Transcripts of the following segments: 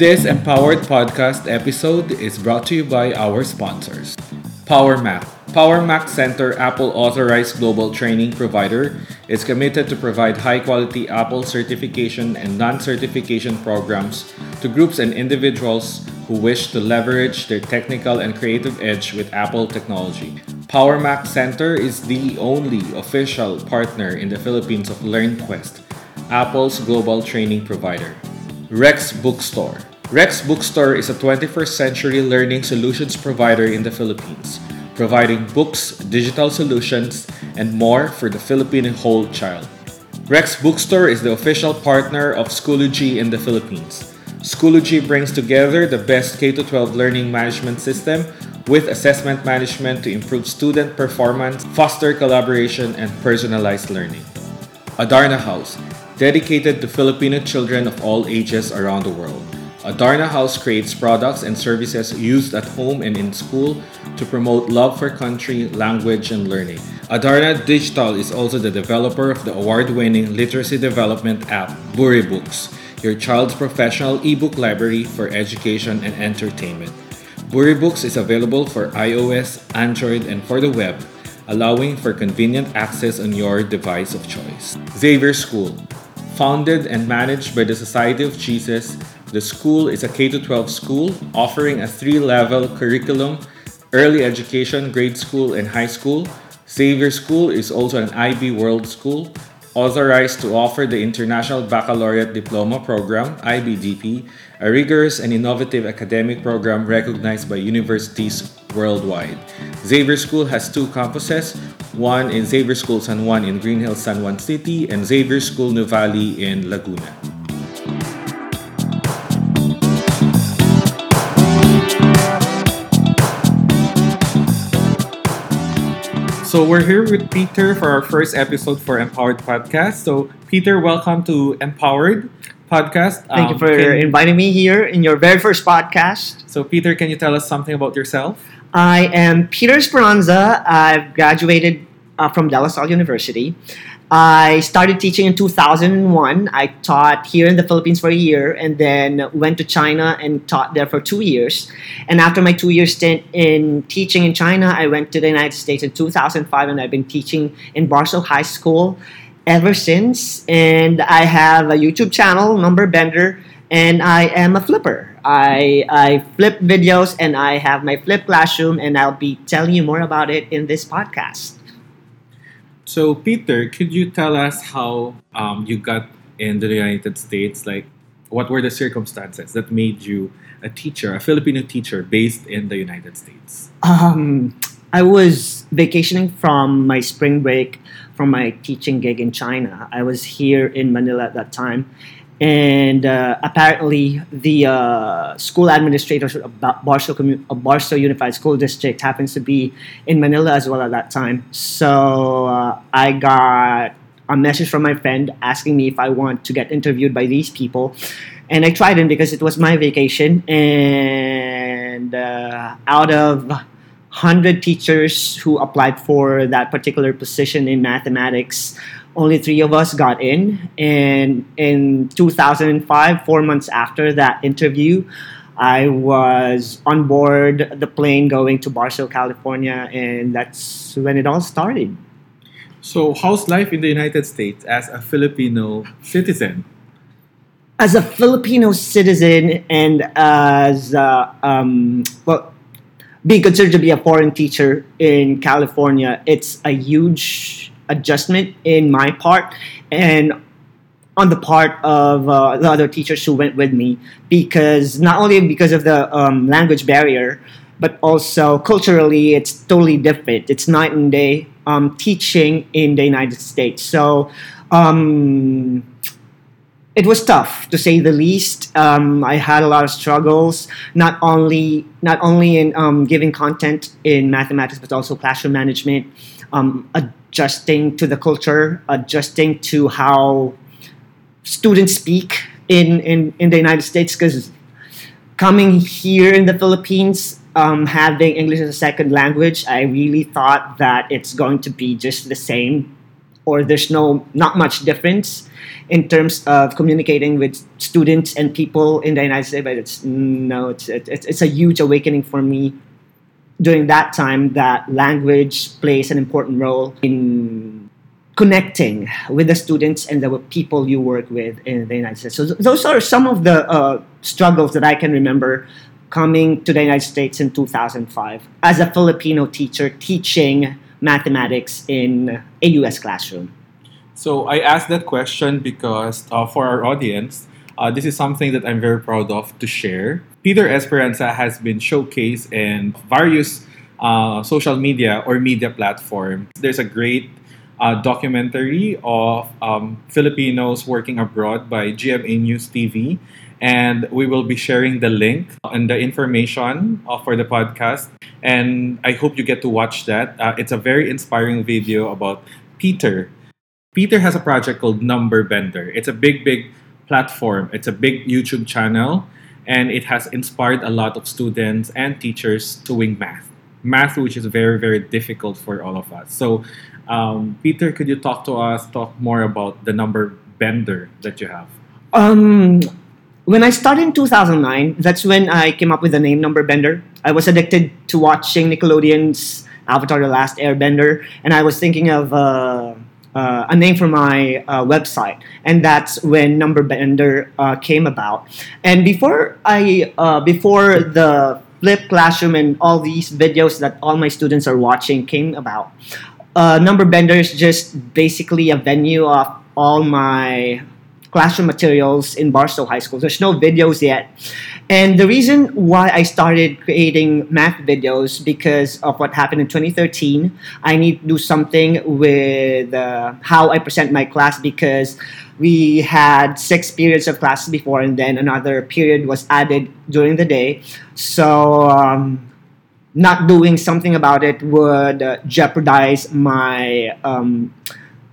This Empowered Podcast episode is brought to you by our sponsors. PowerMac. PowerMac Center, Apple authorized global training provider, is committed to provide high quality Apple certification and non certification programs to groups and individuals who wish to leverage their technical and creative edge with Apple technology. PowerMac Center is the only official partner in the Philippines of LearnQuest, Apple's global training provider. Rex Bookstore. Rex Bookstore is a 21st century learning solutions provider in the Philippines, providing books, digital solutions, and more for the Filipino whole child. Rex Bookstore is the official partner of Schoology in the Philippines. Schoology brings together the best K 12 learning management system with assessment management to improve student performance, foster collaboration, and personalized learning. Adarna House dedicated to Filipino children of all ages around the world. Uh, Adarna House creates products and services used at home and in school to promote love for country, language, and learning. Adarna Digital is also the developer of the award-winning literacy development app Buri Books, your child's professional ebook library for education and entertainment. Buri Books is available for iOS, Android, and for the web, allowing for convenient access on your device of choice. Xavier School Founded and managed by the Society of Jesus, the school is a K 12 school offering a three level curriculum early education, grade school, and high school. Xavier School is also an IB World School, authorized to offer the International Baccalaureate Diploma Program, IBDP, a rigorous and innovative academic program recognized by universities worldwide. Xavier School has two campuses, one in Xavier School San Juan in Green Hills, San Juan City, and Xavier School Nuvali in Laguna. So we're here with Peter for our first episode for Empowered Podcast. So Peter, welcome to Empowered Podcast. Thank you Um, for can- inviting me here in your very first podcast. So Peter, can you tell us something about yourself? I am Peter Esperanza. I've graduated uh, from De La Salle University. I started teaching in 2001. I taught here in the Philippines for a year and then went to China and taught there for two years. And after my two year stint in teaching in China, I went to the United States in 2005 and I've been teaching in Barstow High School ever since. And I have a YouTube channel, Number Bender, and I am a flipper. I, I flip videos and I have my flip classroom, and I'll be telling you more about it in this podcast. So Peter, could you tell us how um, you got in the United States? Like, what were the circumstances that made you a teacher, a Filipino teacher based in the United States? Um, I was vacationing from my spring break from my teaching gig in China. I was here in Manila at that time. And uh, apparently, the uh, school administrators of Ba- Barstow, Commu- of Unified School District happens to be in Manila as well at that time. So uh, I got a message from my friend asking me if I want to get interviewed by these people. And I tried it because it was my vacation. And uh, out of 100 teachers who applied for that particular position in mathematics, only three of us got in. And in 2005, four months after that interview, I was on board the plane going to Barstow, California, and that's when it all started. So, how's life in the United States as a Filipino citizen? as a Filipino citizen and as uh, um, well, being considered to be a foreign teacher in California, it's a huge adjustment in my part and on the part of uh, the other teachers who went with me. Because not only because of the um, language barrier but also culturally it's totally different. It's night and day um, teaching in the united states. So um, it was tough to say the least. Um, I had a lot of struggles, not only not only in um, giving content in mathematics, but also classroom management, um, adjusting to the culture, adjusting to how students speak in in, in the United States. Because coming here in the Philippines, um, having English as a second language, I really thought that it's going to be just the same or there's no not much difference in terms of communicating with students and people in the United States. But it's no, it's it's, it's a huge awakening for me during that time that language plays an important role in connecting with the students and the people you work with in the United States. So th- those are some of the uh, struggles that I can remember coming to the United States in 2005 as a Filipino teacher teaching mathematics in a US classroom. So I asked that question because uh, for our audience, uh, this is something that I'm very proud of to share. Peter Esperanza has been showcased in various uh, social media or media platforms. There's a great uh, documentary of um, Filipinos working abroad by GMA News TV. And we will be sharing the link and the information uh, for the podcast. And I hope you get to watch that. Uh, it's a very inspiring video about Peter. Peter has a project called Number Bender. It's a big, big platform. It's a big YouTube channel, and it has inspired a lot of students and teachers to doing math. Math, which is very, very difficult for all of us. So, um, Peter, could you talk to us, talk more about the number bender that you have? Um, when I started in 2009, that's when I came up with the name Number Bender. I was addicted to watching Nickelodeon's Avatar: The Last Airbender, and I was thinking of uh, uh, a name for my uh, website, and that's when Number Bender uh, came about. And before I, uh, before the Flip Classroom and all these videos that all my students are watching came about, uh, Number Bender is just basically a venue of all my classroom materials in Barstow High School. There's no videos yet. And the reason why I started creating math videos because of what happened in 2013, I need to do something with uh, how I present my class because we had six periods of classes before and then another period was added during the day. So um, not doing something about it would uh, jeopardize my um,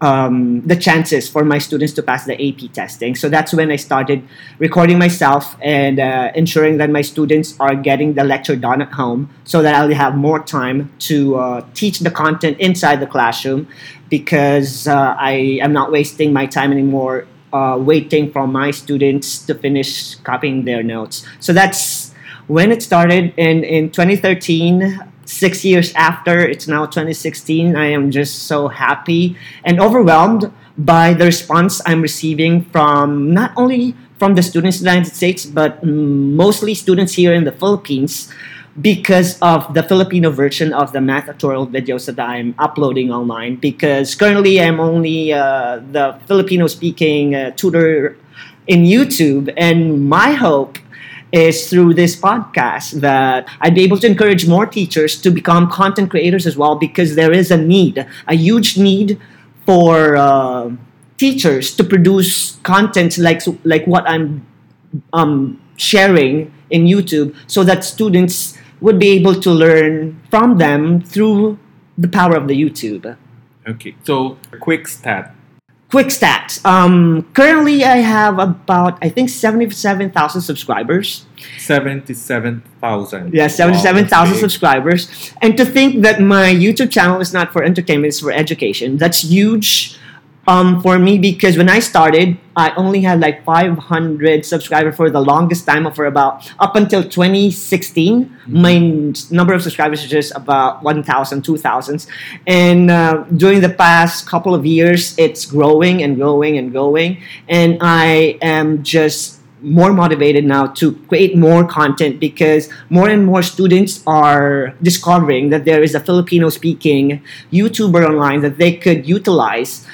um, the chances for my students to pass the AP testing. So that's when I started recording myself and uh, ensuring that my students are getting the lecture done at home so that I'll have more time to uh, teach the content inside the classroom because uh, I am not wasting my time anymore uh, waiting for my students to finish copying their notes. So that's when it started. And in 2013, six years after, it's now 2016. I am just so happy and overwhelmed by the response I'm receiving from not only from the students in the United States, but mostly students here in the Philippines because of the Filipino version of the math tutorial videos that I'm uploading online. Because currently I'm only uh, the Filipino speaking uh, tutor in YouTube, and my hope is through this podcast that I'd be able to encourage more teachers to become content creators as well because there is a need, a huge need for uh, teachers to produce content like like what I'm um, sharing in YouTube so that students would be able to learn from them through the power of the YouTube. Okay, so a quick stat quick stats. Um, currently, I have about I think seventy-seven thousand subscribers. Seventy-seven thousand. Yeah, seventy-seven thousand wow, subscribers. And to think that my YouTube channel is not for entertainment; it's for education. That's huge um, for me because when I started, I only had like 500 subscribers for the longest time, for about up until 2016. Mm-hmm. My number of subscribers is just about 1,000, 2,000. And uh, during the past couple of years, it's growing and growing and growing. And I am just more motivated now to create more content because more and more students are discovering that there is a Filipino speaking YouTuber online that they could utilize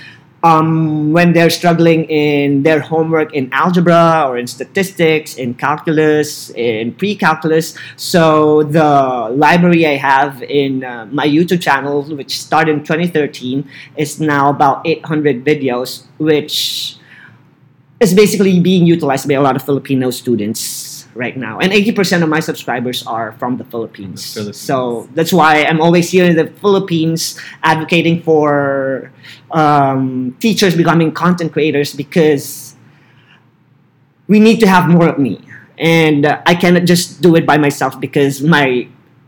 um, when they're struggling in their homework in algebra or in statistics, in calculus, in pre-calculus. So the library I have in uh, my YouTube channel, which started in 2013, is now about 800 videos, which is basically being utilized by a lot of Filipino students right now. And 80% of my subscribers are from the Philippines. the Philippines. So that's why I'm always here in the Philippines advocating for um, teachers becoming content creators because we need to have more of me. And uh, I cannot just do it by myself because my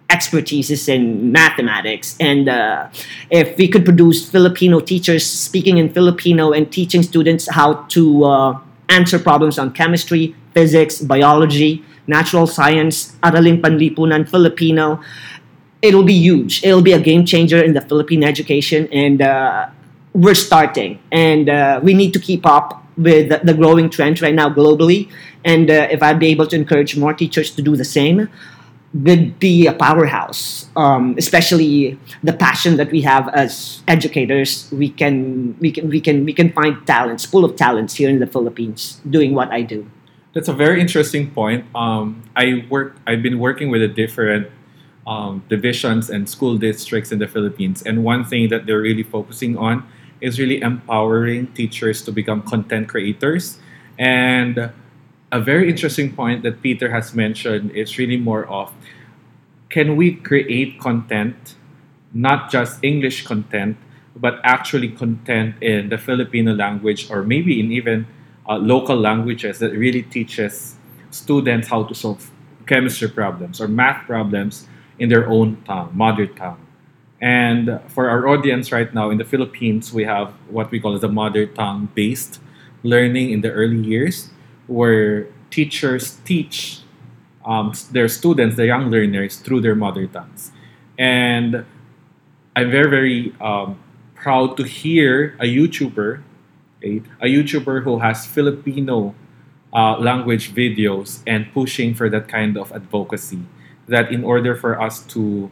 expertise is in mathematics. And uh, if we could produce Filipino teachers speaking in Filipino and teaching students how to uh, answer problems on chemistry, physics, biology, natural science, Araling Panlipunan, Filipino, it'll be huge. It'll be a game changer in the Philippine education. And uh, we're starting. And uh, we need to keep up with the growing trend right now globally. And uh, if I'd be able to encourage more teachers to do the same, would be a powerhouse. Um, especially the passion that we have as educators, we can we can we can we can find talents, full of talents here in the Philippines, doing what I do. That's a very interesting point. Um, I work. I've been working with the different um, divisions and school districts in the Philippines, and one thing that they're really focusing on is really empowering teachers to become content creators. And a very interesting point that Peter has mentioned is really more of can we create content, not just English content, but actually content in the Filipino language or maybe in even uh, local languages that really teaches students how to solve chemistry problems or math problems in their own tongue, mother tongue. And for our audience right now in the Philippines, we have what we call as a mother tongue based learning in the early years, where teachers teach um, their students, the young learners, through their mother tongues. And I'm very, very um, proud to hear a YouTuber, okay, a YouTuber who has Filipino uh, language videos and pushing for that kind of advocacy. That in order for us to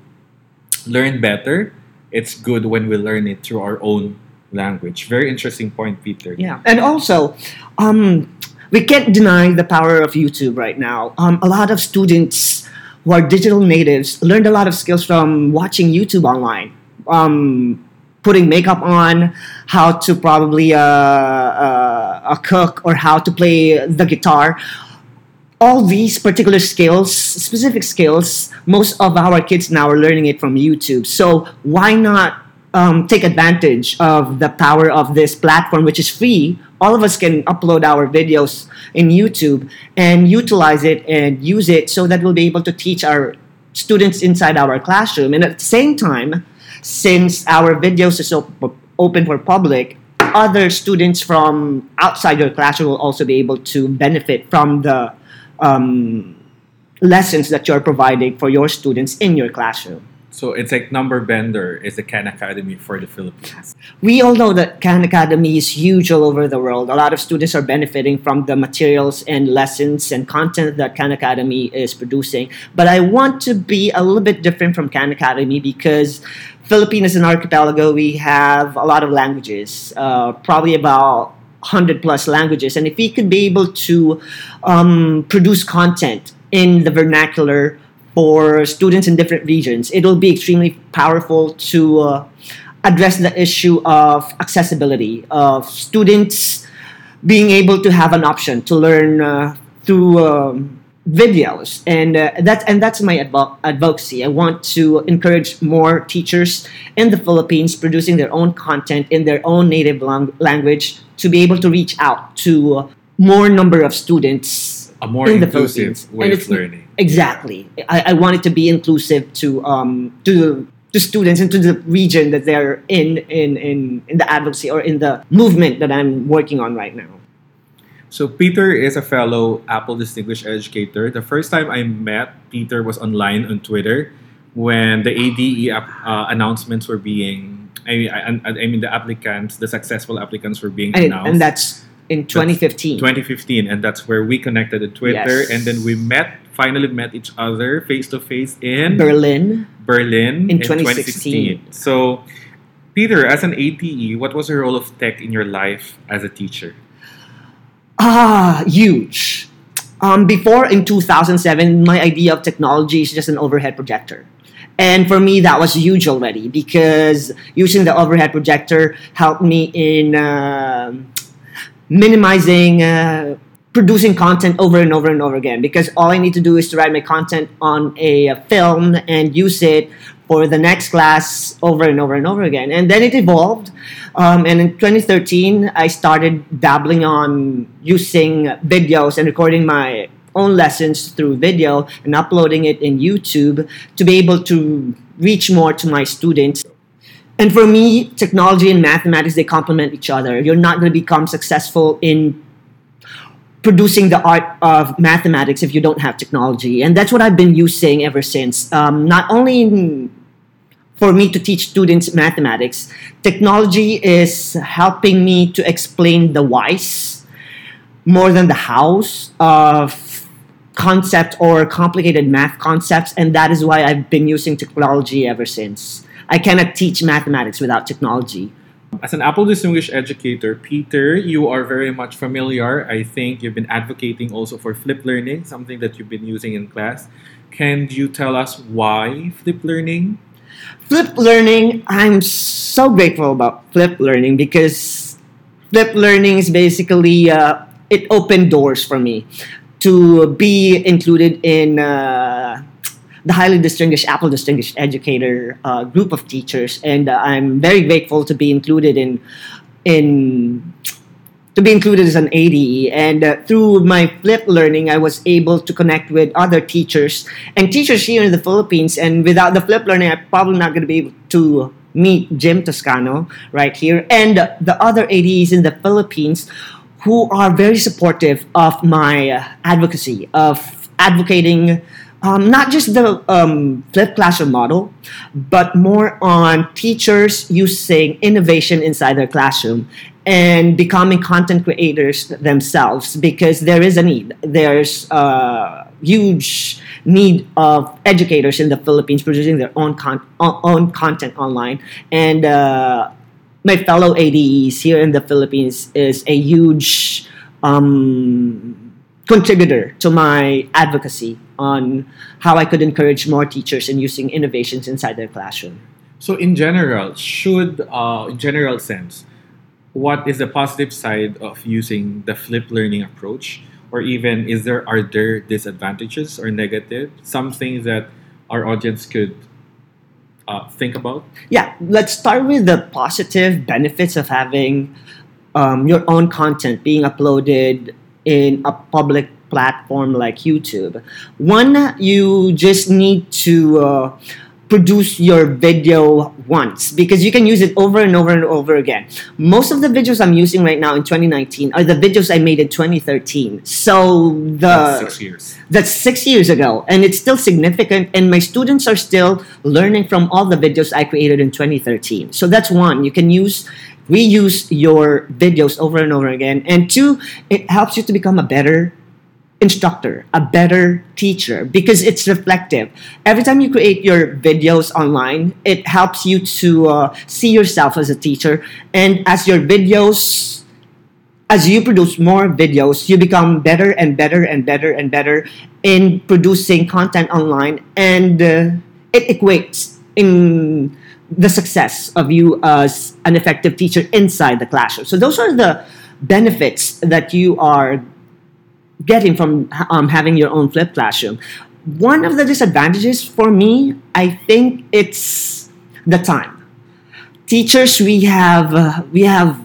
learn better, it's good when we learn it through our own language. Very interesting point, Peter. Yeah, and also, um, we can't deny the power of YouTube right now. Um, a lot of students who are digital natives learned a lot of skills from watching YouTube online. Um, putting makeup on, how to probably uh, uh, cook, or how to play the guitar all these particular skills, specific skills, most of our kids now are learning it from YouTube. So why not um, take advantage of the power of this platform, which is free? All of us can upload our videos in YouTube and utilize it and use it so that we'll be able to teach our students inside our classroom. And at the same time, since our videos are so open for public, other students from outside your classroom will also be able to benefit from the um, lessons that you're providing for your students in your classroom. So it's like number bender is the Khan Academy for the Philippines. We all know that Khan Academy is huge all over the world. A lot of students are benefiting from the materials and lessons and content that Khan Academy is producing. But I want to be a little bit different from Khan Academy because Philippines is an archipelago. We have a lot of languages, uh, probably about 100 plus languages. And if we could be able to um, produce content in the vernacular for students in different regions, it will be extremely powerful to uh, address the issue of accessibility, of students being able to have an option to learn uh, through. Um, videos. And uh, that and that's my advo- advocacy. I want to encourage more teachers in the philippines producing their own content in their own native lang- language to be able to reach out to more number of students a more in the Philippines. way and of learning. exactly. I, I want it to be inclusive to um to to students and to the region that they're in in in in the advocacy or in the movement that i'm working on right now so Peter is a fellow Apple Distinguished Educator. The first time I met Peter was online on Twitter when the ADE uh, announcements were being. I mean, I, I, mean the applicants, the successful applicants were being and, announced, and that's in 2015. That's 2015, and that's where we connected on Twitter, yes. and then we met, finally met each other face to face in Berlin. Berlin in, in 2016. 2016. So, Peter, as an ADE, what was the role of tech in your life as a teacher? Ah, huge. Um, before in 2007, my idea of technology is just an overhead projector. And for me, that was huge already because using the overhead projector helped me in uh, minimizing uh, producing content over and over and over again. Because all I need to do is to write my content on a film and use it for the next class over and over and over again. And then it evolved. Um, and in 2013, I started dabbling on using videos and recording my own lessons through video and uploading it in YouTube to be able to reach more to my students. And for me, technology and mathematics they complement each other. You're not going to become successful in producing the art of mathematics if you don't have technology. And that's what I've been using ever since. Um, not only in, for me to teach students mathematics, technology is helping me to explain the whys more than the hows of concept or complicated math concepts. And that is why I've been using technology ever since. I cannot teach mathematics without technology. As an Apple Distinguished Educator, Peter, you are very much familiar. I think you've been advocating also for flipped learning, something that you've been using in class. Can you tell us why flipped learning? Flipped learning, I'm so grateful about flipped learning because flipped learning is basically, uh, it opened doors for me to be included in. Uh, the highly distinguished Apple Distinguished Educator uh, group of teachers, and uh, I'm very grateful to be included in in to be included as an ADE. And uh, through my flip learning, I was able to connect with other teachers and teachers here in the Philippines. And without the flip learning, I'm probably not going to be able to meet Jim Tuscano right here and the other ADEs in the Philippines who are very supportive of my uh, advocacy of advocating um, not just the um, flipped classroom model, but more on teachers using innovation inside their classroom and becoming content creators themselves because there is a need. There's a huge need of educators in the Philippines producing their own con- own content online, and uh, my fellow ADEs here in the Philippines is a huge um, contributor to my advocacy on how I could encourage more teachers in using innovations inside their classroom. So, in general, should, uh, in general sense, what is the positive side of using the flipped learning approach, or even is there are there disadvantages or negative? Something that our audience could uh, think about. Yeah, let's start with the positive benefits of having um, your own content being uploaded in a public platform like YouTube. One, you just need to uh, produce your video once because you can use it over and over and over again. Most of the videos I'm using right now in 2019 are the videos I made in 2013. So the that's six years. That's six years ago, and it's still significant. And my students are still learning from all the videos I created in 2013. So that's one. You can use reuse your videos over and over again. And two, it helps you to become a better instructor, a better teacher because it's reflective. Every time you create your videos online, it helps you to uh, see yourself as a teacher. And as your videos, as you produce more videos, you become better and better and better and better in producing content online. And uh, it equates in the success of you as an effective teacher inside the classroom. So those are the benefits that you are getting from um, having your own flipped classroom. One of the disadvantages for me, I think it's the time. Teachers, we have uh, we have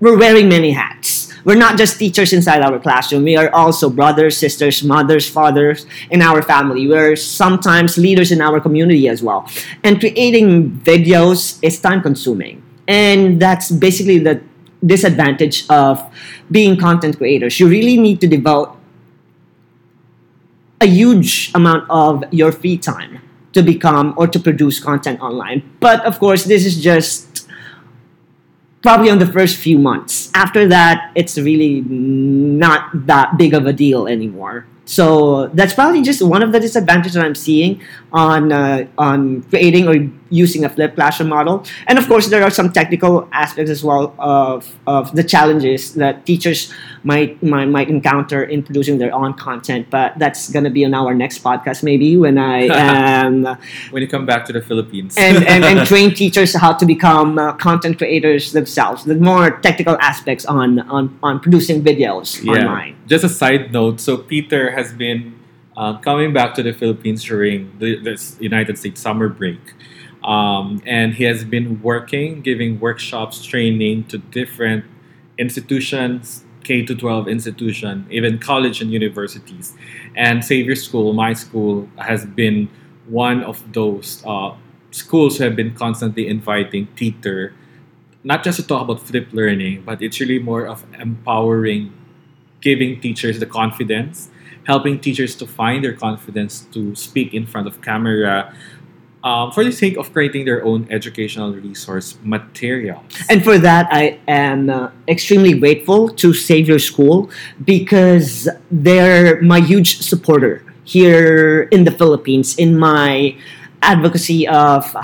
we're wearing many hats. We're not just teachers inside our classroom. We are also brothers, sisters, mothers, fathers in our family. We're sometimes leaders in our community as well. And creating videos is time consuming. And that's basically the disadvantage of being content creators. You really need to devote a huge amount of your free time to become or to produce content online. But of course, this is just probably on the first few months. After that, it's really not that big of a deal anymore. So that's probably just one of the disadvantages that I'm seeing on uh, on creating or using a flipped classroom model. And of course, there are some technical aspects as well of, of the challenges that teachers might, might might encounter in producing their own content. But that's gonna be on our next podcast, maybe when I am when you come back to the Philippines and, and, and train teachers how to become uh, content creators themselves. The more technical aspects on on, on producing videos yeah. online. Just a side note. So Peter has been uh, coming back to the Philippines during the, the United States summer break. Um, and he has been working, giving workshops, training to different institutions, K to 12 institution, even college and universities. And Xavier School, my school, has been one of those uh, schools who have been constantly inviting Peter, not just to talk about flipped learning, but it's really more of empowering, giving teachers the confidence, helping teachers to find their confidence to speak in front of camera, um, for the sake of creating their own educational resource materials. And for that, I am uh, extremely grateful to Xavier School because they're my huge supporter here in the Philippines in my advocacy of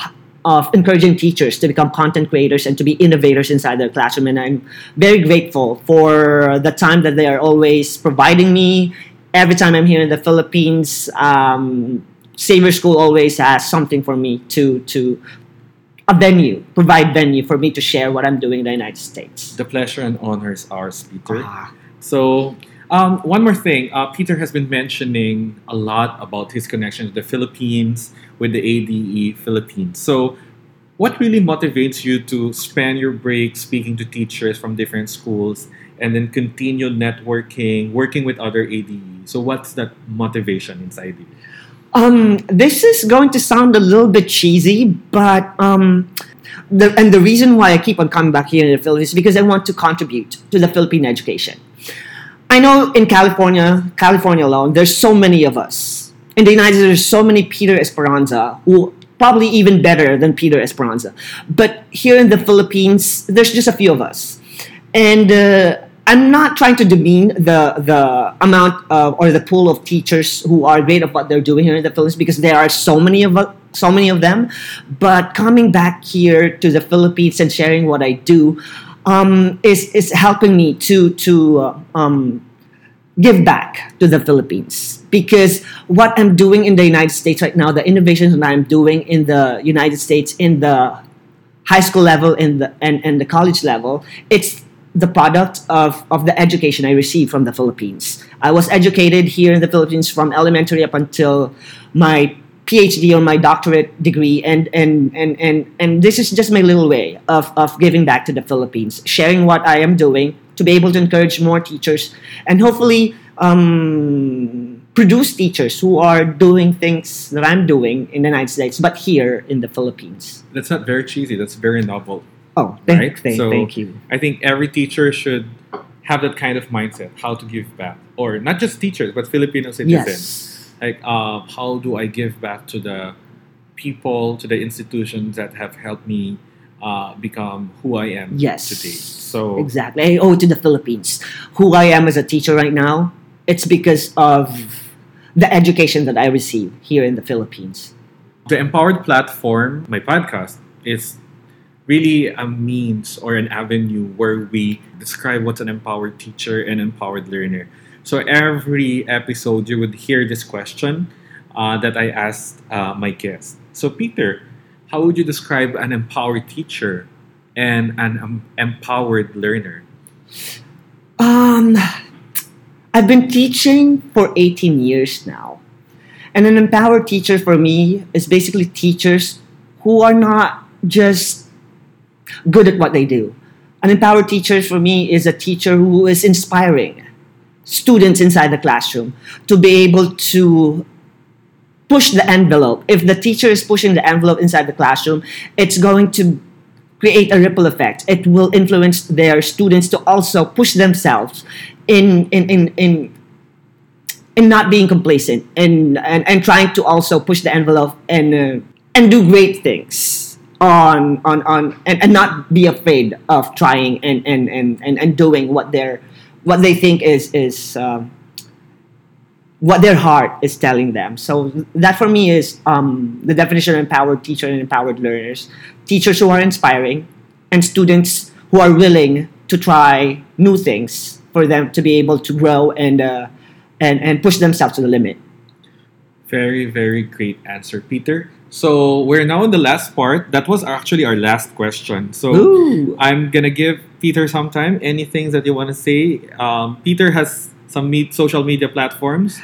of encouraging teachers to become content creators and to be innovators inside their classroom. And I'm very grateful for the time that they are always providing me. Every time I'm here in the Philippines, um, Xavier School always has something for me to to a venue, provide venue for me to share what I'm doing in the United States. The pleasure and honor is ours, Peter. Ah. So, um, one more thing. Uh, Peter has been mentioning a lot about his connection to the Philippines with the ADE Philippines. So, what really motivates you to spend your break speaking to teachers from different schools and then continue networking, working with other ADE? So, what's that motivation inside you? Um, this is going to sound a little bit cheesy, but um, the, and the reason why I keep on coming back here in the Philippines is because I want to contribute to the Philippine education. I know in California, California alone, there's so many of us. In the United States, there's so many Peter Esperanza who probably even better than Peter Esperanza. But here in the Philippines, there's just a few of us. And uh, I'm not trying to demean the the amount of, or the pool of teachers who are great at what they're doing here in the Philippines because there are so many of so many of them. But coming back here to the Philippines and sharing what I do um, is is helping me to to uh, um, give back to the Philippines because what I'm doing in the United States right now, the innovations that I'm doing in the United States in the high school level in the and, and the college level, it's the product of, of the education I received from the Philippines. I was educated here in the Philippines from elementary up until my PhD or my doctorate degree, and and and and and this is just my little way of of giving back to the Philippines, sharing what I am doing to be able to encourage more teachers, and hopefully um, produce teachers who are doing things that I'm doing in the United States, but here in the Philippines. That's not very cheesy. That's very novel. Oh, thank, Right, thank, so- thank you. I think every teacher should have that kind of mindset, how to give back, or not just teachers, but Filipino citizens. Yes. Like, uh, how do I give back to the people, to the institutions that have helped me uh, become who I am Yes. today? So, Exactly. I owe it to the Philippines. Who I am as a teacher right now, it's because of the education that I received here in the Philippines. the Empowered platform, my podcast, is really a means or an avenue where we describe what's an empowered teacher and empowered learner. So every episode, you would hear this question uh, that I asked uh, my guest. So, Peter, how would you describe an empowered teacher and an um, empowered learner? Um, I've been teaching for 18 years now. And an empowered teacher for me is basically teachers who are not just good at what they do. An empowered teacher for me is a teacher who is inspiring students inside the classroom to be able to push the envelope. If the teacher is pushing the envelope inside the classroom, it's going to create a ripple effect. It will influence their students to also push themselves in in in in, in not being complacent and, and and trying to also push the envelope and uh, and do great things on on on and, and not be afraid of trying and and, and, and and doing what they're what they think is is um, what their heart is telling them. So that for me is um, the definition of empowered teacher and empowered learners. Teachers who are inspiring and students who are willing to try new things for them to be able to grow and uh, and and push themselves to the limit. Very, very great answer, Peter. So we're now in the last part. That was actually our last question. So Ooh. I'm gonna give Peter some time. Any things that you want to say? Um, Peter has some me- social media platforms.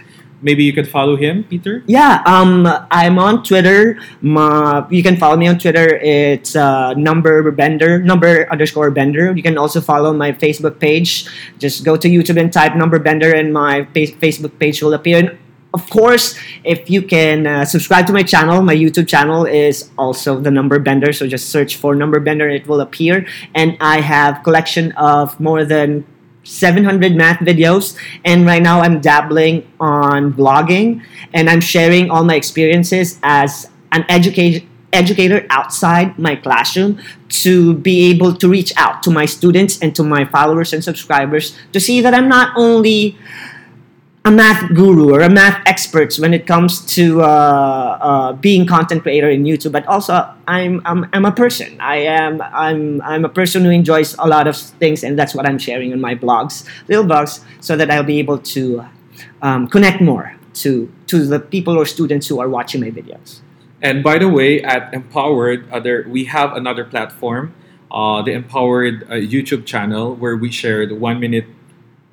maybe you could follow him, Peter. Yeah, um, I'm on Twitter. Ma, you can follow me on Twitter. It's uh, number bender, number underscore bender. You can also follow my Facebook page. Just go to YouTube and type number bender, and my fa- Facebook page will appear. Of course, if you can uh, subscribe to my channel, my YouTube channel is also the number bender. So just search for number bender, it will appear. And I have collection of more than 700 math videos and right now i'm dabbling on blogging and i'm sharing all my experiences as an education educator outside my classroom to be able to reach out to my students and to my followers and subscribers to see that i'm not only a math guru or a math expert when it comes to uh, uh, being content creator in YouTube, but also I'm, I'm I'm a person. I am I'm I'm a person who enjoys a lot of things, and that's what I'm sharing on my blogs, little blogs, so that I'll be able to um, connect more to to the people or students who are watching my videos. And by the way, at Empowered, we have another platform, uh, the Empowered uh, YouTube channel, where we share one minute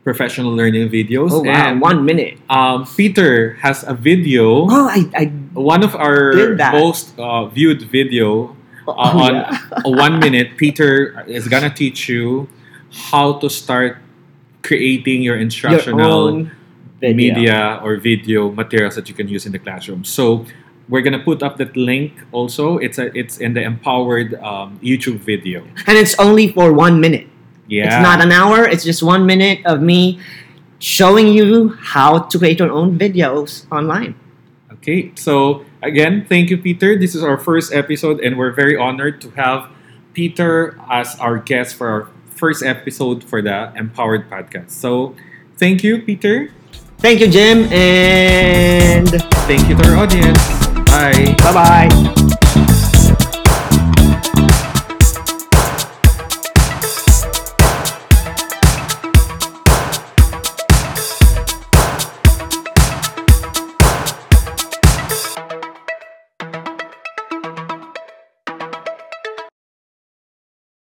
professional learning videos. Oh wow, and one minute. um, Peter has a video, Oh, I, I one of our most uh, viewed video uh, oh, on yeah. one minute. Peter is gonna teach you how to start creating your your instructional video. media or video materials that you can use in the classroom. So we're gonna put up that link also. It's a it's in the empowered um, YouTube video. and it's only for one minute. Yeah, It's not an hour, it's just one minute of me showing you how to create your own videos online. okay. So again, thank you, Peter. This is our first episode, and we're very honored to have Peter as our guest for our first episode for the Empowered podcast. So thank you, Peter. Thank you, Jim, and Thank you to our audience. Bye. bye bye.